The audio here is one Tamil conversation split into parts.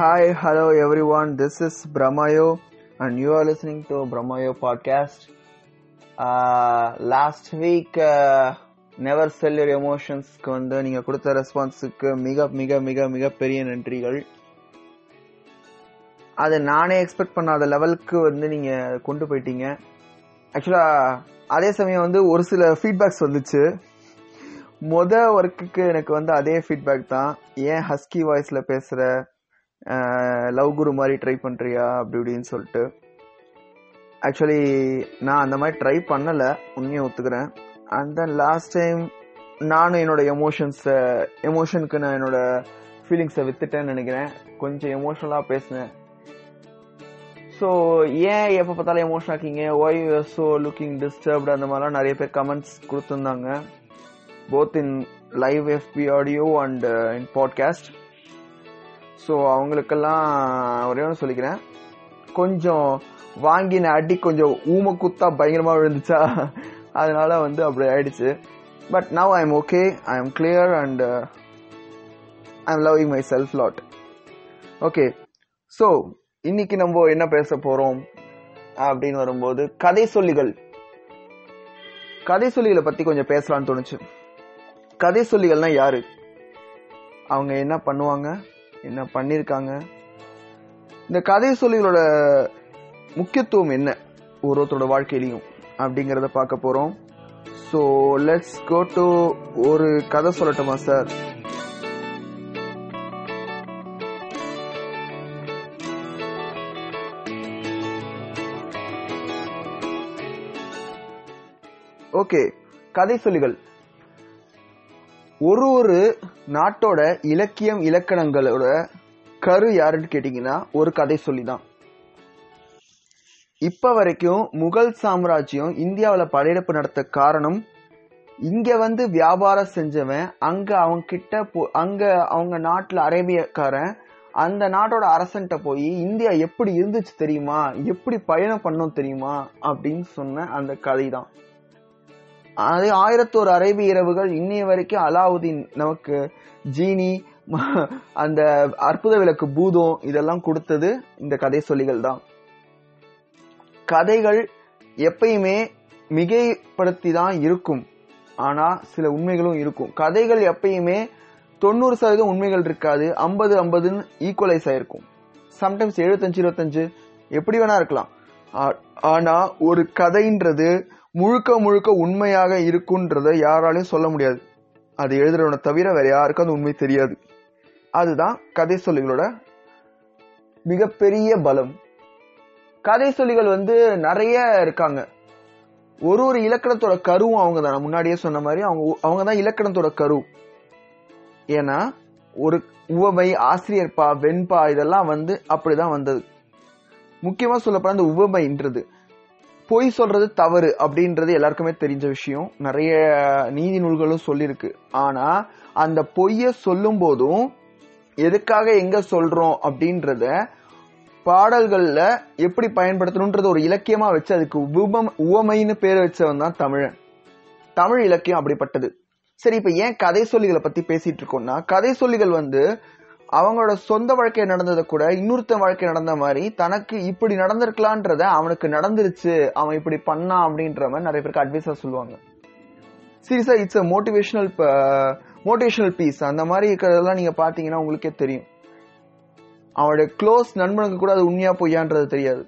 Hi, hello everyone. This is Brahmayo, and you are listening to Brahmayo podcast. Uh, last week, uh, never sell your வந்து நீங்கள் கொடுத்த ரெஸ்பான்ஸுக்கு மிக மிக மிக மிக பெரிய நன்றிகள். அது நானே எக்ஸ்பெக்ட் பண்ணாத லெவலுக்கு வந்து நீங்கள் கொண்டு போயிட்டீங்க. ஆக்சுவலாக uh, அதே சமயம் வந்து ஒரு சில ஃபீட்பேக்ஸ் வந்துச்சு. மொதல் ஒர்க்குக்கு எனக்கு வந்து அதே ஃபீட்பேக் தான். ஏன் ஹஸ்கி வாய்ஸில் பேசுகிற லவ் குரு மாதிரி ட்ரை பண்ணுறியா அப்படி இப்படின்னு சொல்லிட்டு. ஆக்சுவலி நான் அந்த மாதிரி ட்ரை பண்ணலை. உண்மையை ஒத்துக்கிறேன். அண்ட் தென் லாஸ்ட் டைம் நானும் என்னோட எமோஷன்ஸை எமோஷனுக்கு நான் என்னோட ஃபீலிங்ஸை வித்துட்டேன்னு நினைக்கிறேன். கொஞ்சம் எமோஷனலாக பேசினேன். ஸோ ஏன் எப்போ பார்த்தாலும் எமோஷன் ஆக்கிங்க ஒய் ஸோ லுக்கிங் டிஸ்டர்ப்டு அந்த மாதிரிலாம் நிறைய பேர் கமெண்ட்ஸ் கொடுத்துருந்தாங்க. Both in live FB audio and in podcast so அவங்களுக்கெல்லாம் ஒரே ஒன்று சொல்லிக்கிறேன். கொஞ்சம் வாங்கின அடி கொஞ்சம் ஊம குத்தா பயங்கரமாக விழுந்துச்சா? அதனால வந்து அப்படி ஆயிடுச்சு. But now I am okay I am clear and I am loving myself lot okay so இன்னைக்கு நம்ம என்ன பேச போகிறோம் அப்படின்னு வரும்போது கதை சொல்லிகள். கதை சொல்லிகளை பற்றி கொஞ்சம் பேசலாம்னு தோணுச்சு. கதை சொல்லிகள்னா யாரு? அவங்க என்ன பண்ணுவாங்க? என்ன பண்ணியிருக்காங்க இந்த கதை சொல்லிகளோட முக்கியத்துவம் என்ன? ஒருத்தரோட வாழ்க்கையிலையும் அப்படிங்கிறத பார்க்க போகிறோம் ஸோ லெட்ஸ் கோ டு ஒரு கதை சொல்லட்டுமா சார் ஓகே கதை சொல்லிகள். ஒரு ஒரு நாட்டோட இலக்கியம் இலக்கணங்களோட கரு யாருன்னு கேட்டீங்கன்னா ஒரு கதை சொல்லி தான் இப்ப வரைக்கும் முகல் சாம்ராஜ்யம் இந்தியாவில் படையெடுப்பு நடத்த காரணம் இங்க வந்து வியாபாரம் செஞ்சவன் அங்க அவங்க கிட்ட போ- அங்க அவங்க நாட்டில் அரேபியக்காரன் அந்த நாட்டோட அரசன்ட்ட போய் இந்தியா எப்படி இருந்துச்சு தெரியுமா? எப்படி பயணம் பண்ணோம் தெரியுமா? அப்படின்னு சொன்ன அந்த கதை தான் அதே ஆயிரத்தோரு அரேபிய இரவுகள் இன்னைய வரைக்கும் அலாவுதீன் நமக்கு ஜீனி ம- அந்த அற்புத விளக்கு பூதம் இதெல்லாம் கொடுத்தது இந்த கதை சொல்லிகள் தான். கதைகள் எப்பயுமே மிகைப்படுத்தி தான் இருக்கும். ஆனா சில உண்மைகளும் இருக்கும். கதைகள் எப்பயுமே தொண்ணூறு சதவீதம் உண்மைகள் இருக்காது. ஐம்பது ஐம்பதுன்னு ஈக்குவலைஸ் ஆயிருக்கும். சம்டைம்ஸ் எழுபத்தஞ்சு இருபத்தஞ்சு எப்படி வேணா இருக்கலாம். ஆனா ஒரு கதைன்றது முழுக்க முழுக்க உண்மையாக இருக்குன்றதை யாராலையும் சொல்ல முடியாது. அது எழுதுறவனை தவிர வேற யாருக்கும் அந்த உண்மை தெரியாது. அதுதான் கதை சொல்லிகளோட மிகப்பெரிய பலம். கதை சொல்லிகள் வந்து நிறைய இருக்காங்க. ஒரு ஒரு இலக்கணத்தோட கருவும் அவங்க தான் நான் முன்னாடியே சொன்ன மாதிரி அவங்க அவங்க தான் இலக்கணத்தோட கரு. ஏன்னா ஒரு உவமை ஆசிரியர்பா வெண்பா இதெல்லாம் வந்து அப்படிதான் வந்தது. முக்கியமா சொல்லப்போனா அந்த உவமைன்றது. பொய் சொல்றது தவறு அப்படின்றது எல்லாருக்குமே தெரிஞ்ச விஷயம். நிறைய நீதி நூல்களும் சொல்லியிருக்கு ஆனா அந்த பொய்ய சொல்லும் போதும் எதுக்காக எங்க சொல்றோம் அப்படின்றத பாடல்கள்ல எப்படி பயன்படுத்தணும்ன்றது ஒரு இலக்கியமா வச்சு அதுக்கு உபம் உவமைன்னு பேர் வச்சவன் தான் தமிழன். தமிழ் இலக்கியம் அப்படிப்பட்டது. சரி இப்ப ஏன் கதை சொல்லிகளை பத்தி பேசிட்டு இருக்கோம்னா கதை சொல்லிகள் வந்து அவங்களோட சொந்த வாழ்க்கை நடந்ததை கூட இன்னொருத்தன் வாழ்க்கை நடந்த மாதிரி தனக்கு இப்படி நடந்திருக்கலான்றத அவனுக்கு நடந்துருச்சு அவன் இப்படி பண்ணான் அப்படின்ற மாதிரி நிறைய பேருக்கு அட்வைஸா சொல்லுவாங்க. சீரியஸா it's a motivational motivational piece அந்த மாதிரி இருக்கிறதெல்லாம் நீங்க பாத்தீங்கன்னா உங்களுக்கே தெரியும். அவனுடைய க்ளோஸ் நண்பனுக்கு கூட அது உண்மையா பொய்யான்றது தெரியாது.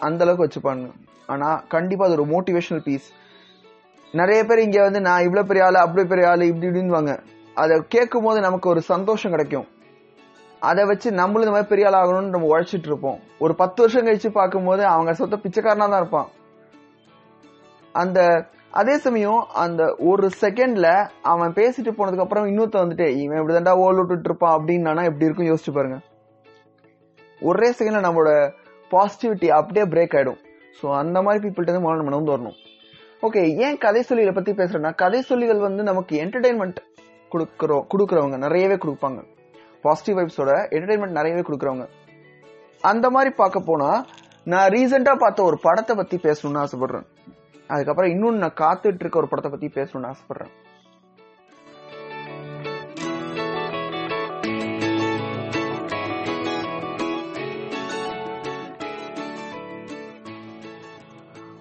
அந்த அளவுக்கு வச்சுப்பாங்க ஆனா கண்டிப்பா அது ஒரு மோட்டிவேஷனல் பீஸ் நிறைய பேர் இங்க வந்து நான் இவ்வளவு பெரிய ஆளு அப்படி பெரிய ஆளு இப்படி இப்படின்வாங்க அதை கேட்கும் போது நமக்கு ஒரு சந்தோஷம் கிடைக்கும். அதை வச்சு நம்மளும் இந்த மாதிரி பெரிய ஆள் ஆகணும்னு நம்ம உழைச்சிட்டு இருப்போம். ஒரு பத்து வருஷம் கழிச்சு பார்க்கும்போது அவங்க சொத்த பிச்சைக்காரனா தான் இருப்பான். அந்த அதே சமயம் அந்த ஒரு செகண்ட்ல அவன் பேசிட்டு போனதுக்கு அப்புறம் இன்னொருத்த வந்துட்டு இவன் இப்படிதான்டா ஓல் விட்டுட்டு இருப்பான் அப்படின்னா எப்படி இருக்கும் யோசிச்சு பாருங்க. ஒரே செகண்ட்ல நம்மளோட பாசிட்டிவிட்டி அப்படியே பிரேக் ஆயிடும். ஸோ அந்த மாதிரி பீப்புள்கிட்ட இருந்து முதல்ல நம்ம வரணும். ஓகே ஏன் கதை சொல்லிகளை பத்தி பேசுறேன்னா கதை சொல்லிகள் வந்து நமக்கு என்டர்டைன்மெண்ட் கொடுக்குறோம் கொடுக்குறவங்க நிறையவே கொடுப்பாங்க. பாசிட்டிவ் வைப்ஸோட என்டர்டைன்மெண்ட் நிறையவே கொடுக்குறவங்க. அந்த மாதிரி பார்க்க போனால் நான் ரீசெண்டாக பார்த்த ஒரு படத்தை பற்றி பேசணும்னு ஆசைப்படுறேன். அதுக்கப்புறம் இன்னும் நான் காத்துட்டு இருக்க ஒரு படத்தை பற்றி பேசணும்னு ஆசைப்படுறேன்.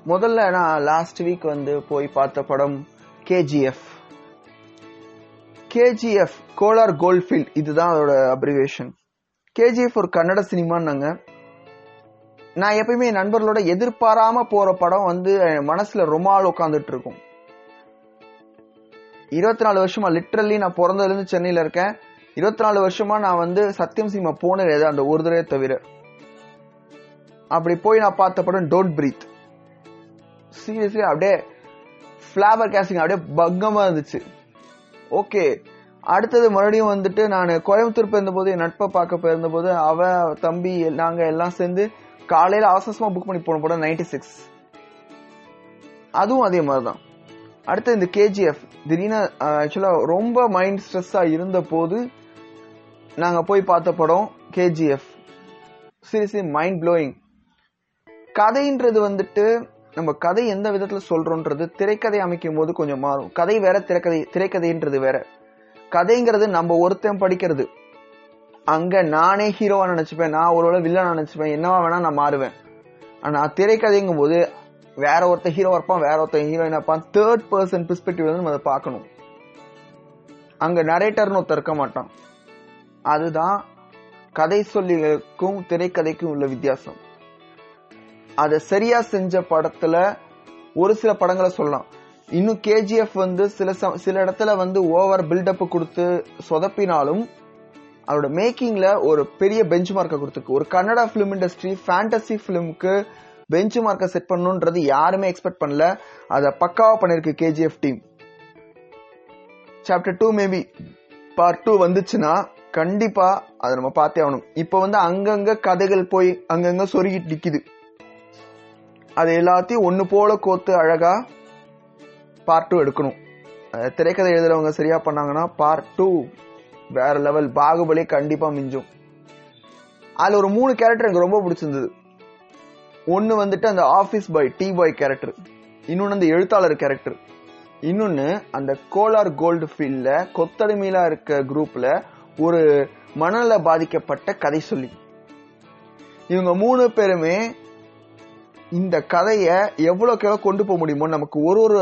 முதல்ல நான் லாஸ்ட் வீக் வந்து போய் பார்த்த படம் கேஜிஎஃப் கேஜிஎஃப் கோலார் கோல்ஃபீல்ட் இதுதான் அதோட அப்ரிவேஷன் கேஜிஎஃப் ஒரு கன்னட சினிமான்னாங்க. நான் எப்பயுமே என் நண்பர்களோட எதிர்பாராம போற படம் வந்து என் மனசுல ரொம்ப நாள் உட்காந்துட்டு இருக்கும் இருபத்தி நாலு வருஷமா லிட்ரலி நான் பிறந்ததுலேருந்து சென்னையில் இருக்கேன். இருபத்தி நாலு வருஷமா நான் வந்து சத்தியம் சினிமா போனது கிடையாது அந்த ஒரு தடவை தவிர. அப்படி போய் நான் பார்த்த படம் டோன்ட் பிரீத் சீரியஸ்லி அப்படியே ஃபிளாவர் கேஸ்டிங் அப்படியே பங்கமாக இருந்துச்சு. ஓகே. அடுத்தது மறுபடியும் வந்துட்டு நான் கோயம்புத்தூர் போயிருந்தபோது என் நட்பை பார்க்க போயிருந்தபோது அவ தம்பி நாங்கள் எல்லாம் சேர்ந்து காலையில் அவசரமாக புக் பண்ணி போன படம் நைன்டி சிக்ஸ் அதுவும் அதே மாதிரி தான் அடுத்து இந்த கேஜிஎஃப் திடீர்னு ஆக்சுவலாக ரொம்ப மைண்ட் ஸ்ட்ரெஸ்ஸாக இருந்த போது நாங்கள் போய் பார்த்த படம் கேஜிஎஃப் சீரியஸ்லி மைண்ட் ப்ளோயிங் கதைன்றது வந்துட்டு நம்ம கதை எந்த விதத்தில் சொல்கிறோன்றது திரைக்கதை அமைக்கும் போது கொஞ்சம் மாறும். கதை வேற திரைக்கதை திரைக்கதைன்றது வேற. கதைங்கிறது நம்ம ஒருத்தன் படிக்கிறது. அங்கே நானே ஹீரோவாக நினச்சிப்பேன். நான் ஒருவேளை வில்லனாக நினச்சிப்பேன். என்னவா வேணால் நான் மாறுவேன். ஆனால் திரைக்கதைங்கும் போது வேற ஒருத்தன் ஹீரோ இருப்பான் வேற ஒருத்தன் ஹீரோயின் இருப்பான். தேர்ட் பர்சன் பெர்ஸ்பெக்டிவ்ல நம்ம அதை பார்க்கணும். அங்கே நரேட்டர்னு ஒருத்தர் இருக்க மாட்டான். அதுதான் கதை சொல்லிகளுக்கும் திரைக்கதைக்கும் உள்ள வித்தியாசம். அதை சரியா செஞ்ச படத்துல ஒரு சில படங்களை சொல்லலாம். இன்னும் கேஜிஎஃப் வந்து சில ச- சில இடத்துல வந்து ஓவர் பில்டப் கொடுத்து சொதப்பினாலும் அதோட மேக்கிங்ல ஒரு பெரிய பெஞ்ச் மார்க்கை கொடுத்துருக்கு. ஒரு கன்னடா ஃபிலிம் இண்டஸ்ட்ரி ஃபேண்டசி ஃபிலிம்க்கு பெஞ்ச் மார்க்கை செட் பண்ணணுன்றது யாருமே எக்ஸ்பெக்ட் பண்ணல. அதை பக்காவா பண்ணிருக்கு KGF team chapter two maybe part two வந்துச்சுன்னா கண்டிப்பா அதை நம்ம பார்த்தே ஆகணும். இப்போ வந்து அங்கங்க கதைகள் போய் அங்கங்க சொருகிட்டு நிக்குது. அது எல்லாத்தையும் ஒன்று போல கோத்து அழகாக பார்ட் டூ எடுக்கணும். திரைக்கதை எழுதுறவங்க சரியா பண்ணாங்கன்னா பார்ட் டூ வேற லெவல் பாகுபலி கண்டிப்பாக மிஞ்சும். அதில் ஒரு மூணு கேரக்டர் எனக்கு ரொம்ப பிடிச்சிருந்தது. ஒன்று வந்துட்டு அந்த office boy tea boy character இன்னொன்று அந்த எழுத்தாளர் கேரக்டர் இன்னொன்று அந்த கோலார் கோல்டு ஃபீல்ட்ல கொத்தடிமையிலா இருக்க குரூப்ல ஒரு மணல பாதிக்கப்பட்ட கதை சொல்லி. இவங்க மூணு பேருமே இந்த கதைய எவ்வளோக்கு எவ்வளோ கொண்டு போக முடியுமோ நமக்கு ஒரு ஒரு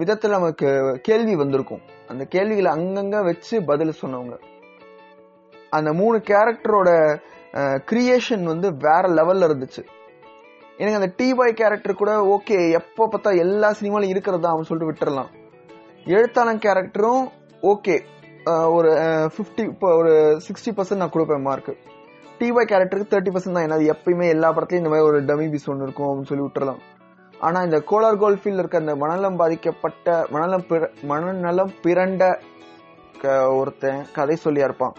விதத்தில் விதத்துல நமக்கு கேள்வி வந்திருக்கும். அந்த கேள்விகளை அங்கங்க வச்சு பதில் சொன்னவங்க. அந்த மூணு கேரக்டரோட கிரியேஷன் வந்து வேற லெவல்ல இருந்துச்சு. எனக்கு அந்த டி பாய் கேரக்டர் கூட ஓகே எப்போ பார்த்தா எல்லா சினிமாலும் இருக்கிறதா அவன் சொல்லிட்டு விட்டுறலாம். எழுத்தாளன் கேரக்டரும் ஓகே ஒரு ஃபிஃப்டி இப்போ ஒரு சிக்ஸ்டி பர்சன்ட் நான் கொடுப்பேன் மார்க்கு டி கேரக்டருக்கு தேர்ட்டி பர்சன்ட் தான். ஏன்னா எப்பயுமே எல்லா படத்துலயும் இந்த மாதிரி ஒரு டமி பீஸ் ஒன்று இருக்கும் அப்படின்னு சொல்லி விட்டுறலாம். ஆனா இந்த கோலார் கோல்ஃபீல்ட் இருக்க அந்த மணலம் பாதிக்கப்பட்ட மணலம் பிற- மனநலம் பிறண்ட க- ஒருத்தன் கதை சொல்லியா இருப்பான்.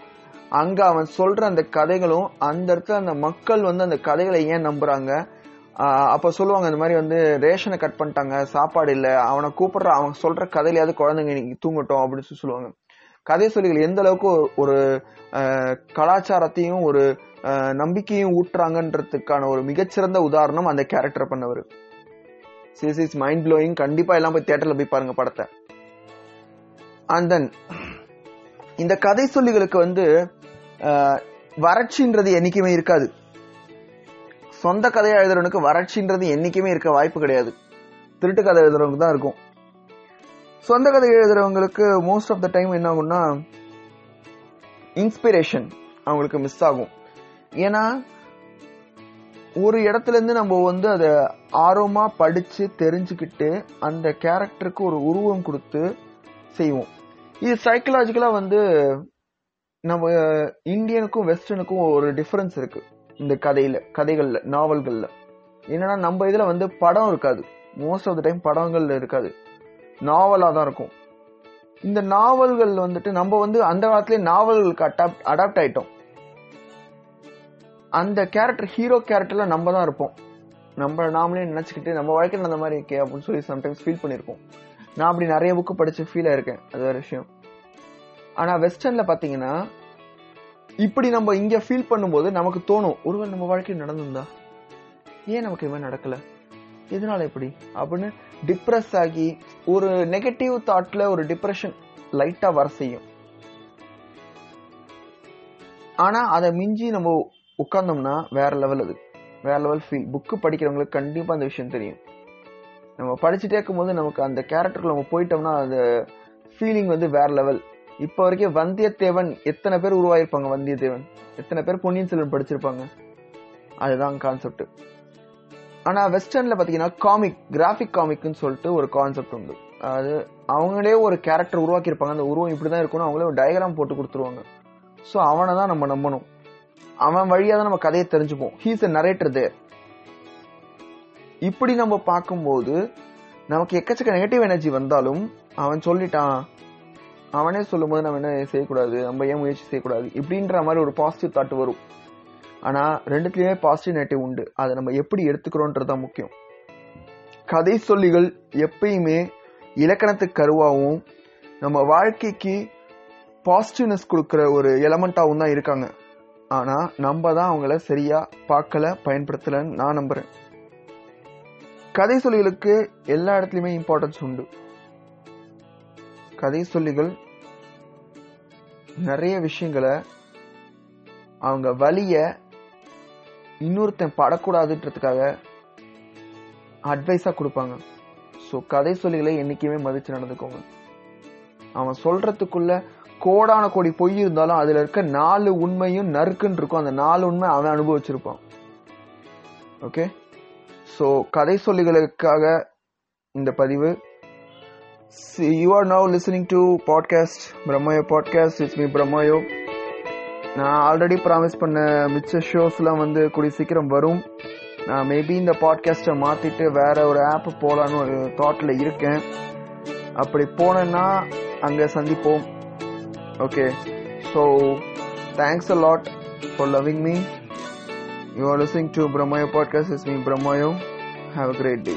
அங்க அவன் சொல்ற அந்த கதைகளும் அந்த இடத்துல அந்த மக்கள் வந்து அந்த கதைகளை ஏன் நம்புறாங்க? அப்போ அப்ப சொல்லுவாங்க இந்த மாதிரி வந்து ரேஷனை கட் பண்ணிட்டாங்க சாப்பாடு இல்லை அவனை கூப்பிடுற அவன் சொல்ற கதையிலையாவது குழந்தைங்க இன்னைக்கு தூங்கட்டும் அப்படின்னு சொல்லி சொல்லுவாங்க. கதை சொல்லிகள் எந்த அளவுக்கு ஒரு- கலாச்சாரத்தையும் ஒரு நம்பிக்கையும் ஊட்டுறாங்கன்றதுக்கான ஒரு மிகச்சிறந்த உதாரணம் அந்த கேரக்டர் பண்ணவர். சிஸ் இஸ் மைண்ட் ப்ளோயிங் கண்டிப்பா எல்லாம் போய் தேட்டர்ல போய் பாருங்க படத்தை. அண்ட் தென் இந்த கதை சொல்லிகளுக்கு வந்து வறட்சின்றது என்னைக்குமே இருக்காது. சொந்த கதையை எழுதுறவனுக்கு வறட்சின்றது என்னைக்குமே இருக்க வாய்ப்பு கிடையாது. திருட்டு கதை எழுதுறவனுக்கு தான் இருக்கும். சொந்த கதை எழுதுறவங்களுக்கு மோஸ்ட் ஆஃப் த டைம் என்ன ஆகும்னா இன்ஸ்பிரேஷன் அவங்களுக்கு மிஸ் ஆகும். ஏன்னா ஒரு இடத்துல இருந்து நம்ம வந்து அதை ஆர்வமா படிச்சு தெரிஞ்சுக்கிட்டு அந்த கேரக்டருக்கு ஒரு உருவம் கொடுத்து செய்வோம். இது சைக்கலாஜிக்கலா வந்து நம்ம இந்தியனுக்கும் வெஸ்டர்னுக்கும் ஒரு டிஃபரன்ஸ் இருக்கு இந்த கதையில கதைகள்ல நாவல்கள்ல என்னன்னா நம்ம இதுல வந்து படம் இருக்காது. மோஸ்ட் ஆஃப் த டைம் படங்கள்ல இருக்காது. நாவலாக தான் இருக்கும். இந்த நாவல்கள் வந்துட்டு நம்ம வந்து அந்த காலத்துலேயே நாவல்களுக்கு அடாப்ட் அடாப்ட் ஆயிட்டோம். அந்த கேரக்டர் ஹீரோ கேரக்டர்ல நம்ம தான் இருப்போம். நம்ம நாமளே நினைச்சுக்கிட்டு நம்ம வாழ்க்கையில் அந்த மாதிரி இருக்கே அப்படின்னு சொல்லி சம்டைம்ஸ் ஃபீல் பண்ணியிருக்கோம் நான் அப்படி நிறைய புக்கு படிச்சு ஃபீல் ஆயிருக்கேன். அது ஒரு விஷயம். ஆனால் வெஸ்டர்ன்ல பார்த்தீங்கன்னா இப்படி நம்ம இங்கே ஃபீல் பண்ணும்போது நமக்கு தோணும் ஒருவேளை நம்ம வாழ்க்கையில் நடந்திருந்தா ஏன் நமக்கு இவன் நடக்கலை? இதனால எப்படி அப்படின்னு டிப்ரெஸ் ஆகி ஒரு நெகட்டிவ் தாட்ல ஒரு டிப்ரெஷன் லைட்டா வர செய்யும். ஆனா அதை மிஞ்சி நம்ம உட்கார்ந்தோம்னா வேற லெவல் அது. வேற லெவல் ஃபீல் புக்கு படிக்கிறவங்களுக்கு கண்டிப்பா அந்த விஷயம் தெரியும். நம்ம படிச்சுட்டே இருக்கும்போது நமக்கு அந்த கேரக்டருக்கு நம்ம போயிட்டோம்னா அந்த ஃபீலிங் வந்து வேற லெவல் இப்போ வரைக்கும் வந்தியத்தேவன் எத்தனை பேர் உருவாயிருப்பாங்க? வந்தியத்தேவன். எத்தனை பேர் பொன்னியின் செல்வன் படிச்சிருப்பாங்க? அதுதான் கான்செப்ட் ஆனால் வெஸ்டர்னில் பார்த்தீங்கன்னா காமிக் கிராஃபிக் காமிக்னு சொல்லிட்டு ஒரு கான்செப்ட் உண்டு. அது அவங்களே ஒரு கேரக்டர் உருவாக்கியிருப்பாங்க. அந்த உருவம் இப்படி தான் இருக்கணும் அவங்களே ஒரு டயக்ராம் போட்டு கொடுத்துருவாங்க. ஸோ அவனை தான் நம்ம நம்பணும். அவன் வழியாக தான் நம்ம கதையை தெரிஞ்சுப்போம். ஹீஸ் அ நரேட்டர் தேர் இப்படி நம்ம பார்க்கும்போது நமக்கு எக்கச்சக்க நெகட்டிவ் எனர்ஜி வந்தாலும் அவன் சொல்லிட்டான். அவனே சொல்லும்போது நம்ம என்ன செய்யக்கூடாது? நம்ம ஏன் முயற்சி செய்யக்கூடாது? இப்படின்ற மாதிரி ஒரு பாசிட்டிவ் தாட் வரும். ஆனால் ரெண்டுத்துலேயுமே பாசிட்டிவ் நெகட்டிவ் உண்டு. அதை நம்ம எப்படி எடுத்துக்கிறோன்றது தான் முக்கியம். கதை சொல்லிகள் எப்பயுமே இலக்கணத்துக்கு கருவாகவும் நம்ம வாழ்க்கைக்கு பாசிட்டிவ்னஸ் கொடுக்குற ஒரு எலமெண்ட்டாகவும் தான் இருக்காங்க. ஆனால் நம்ம தான் அவங்கள சரியாக பார்க்கல பயன்படுத்தலைன்னு நான் நம்புகிறேன் கதை சொல்லிகளுக்கு எல்லா இடத்துலையுமே இம்பார்ட்டன்ஸ் உண்டு. கதை சொல்லிகள் நிறைய விஷயங்களை அவங்க வழியை இன்னொருத்தன் படக்கூடாதுன்றதுக்காக அட்வைஸாக கொடுப்பாங்க. ஸோ கதை சொல்லிகளை என்றைக்குமே மதித்து நடந்துக்கோங்க. அவன் சொல்றதுக்குள்ள கோடான கோடி பொய் இருந்தாலும் அதில் இருக்க நாலு உண்மையும் நறுக்குன்னு இருக்கும். அந்த நாலு உண்மை அவன் அனுபவிச்சிருப்பான். ஓகே ஸோ கதை சொல்லிகளுக்காக இந்த பதிவு. You are now listening to podcast Brahmayo podcast it's me Brahmayo நான் ஆல்ரெடி ப்ராமிஸ் பண்ண மிச்ச ஷோஸ்லாம் வந்து கூடிய சீக்கிரம் வரும். நான் மேபி இந்த பாட்காஸ்ட்டை மாற்றிட்டு வேற ஒரு ஆப் போகலான்னு ஒரு தாட்டில் இருக்கேன். அப்படி போனேன்னா அங்கே சந்திப்போம். Okay so thanks a lot for loving me you are listening to Brahmayo podcast is me Brahmayo have a great day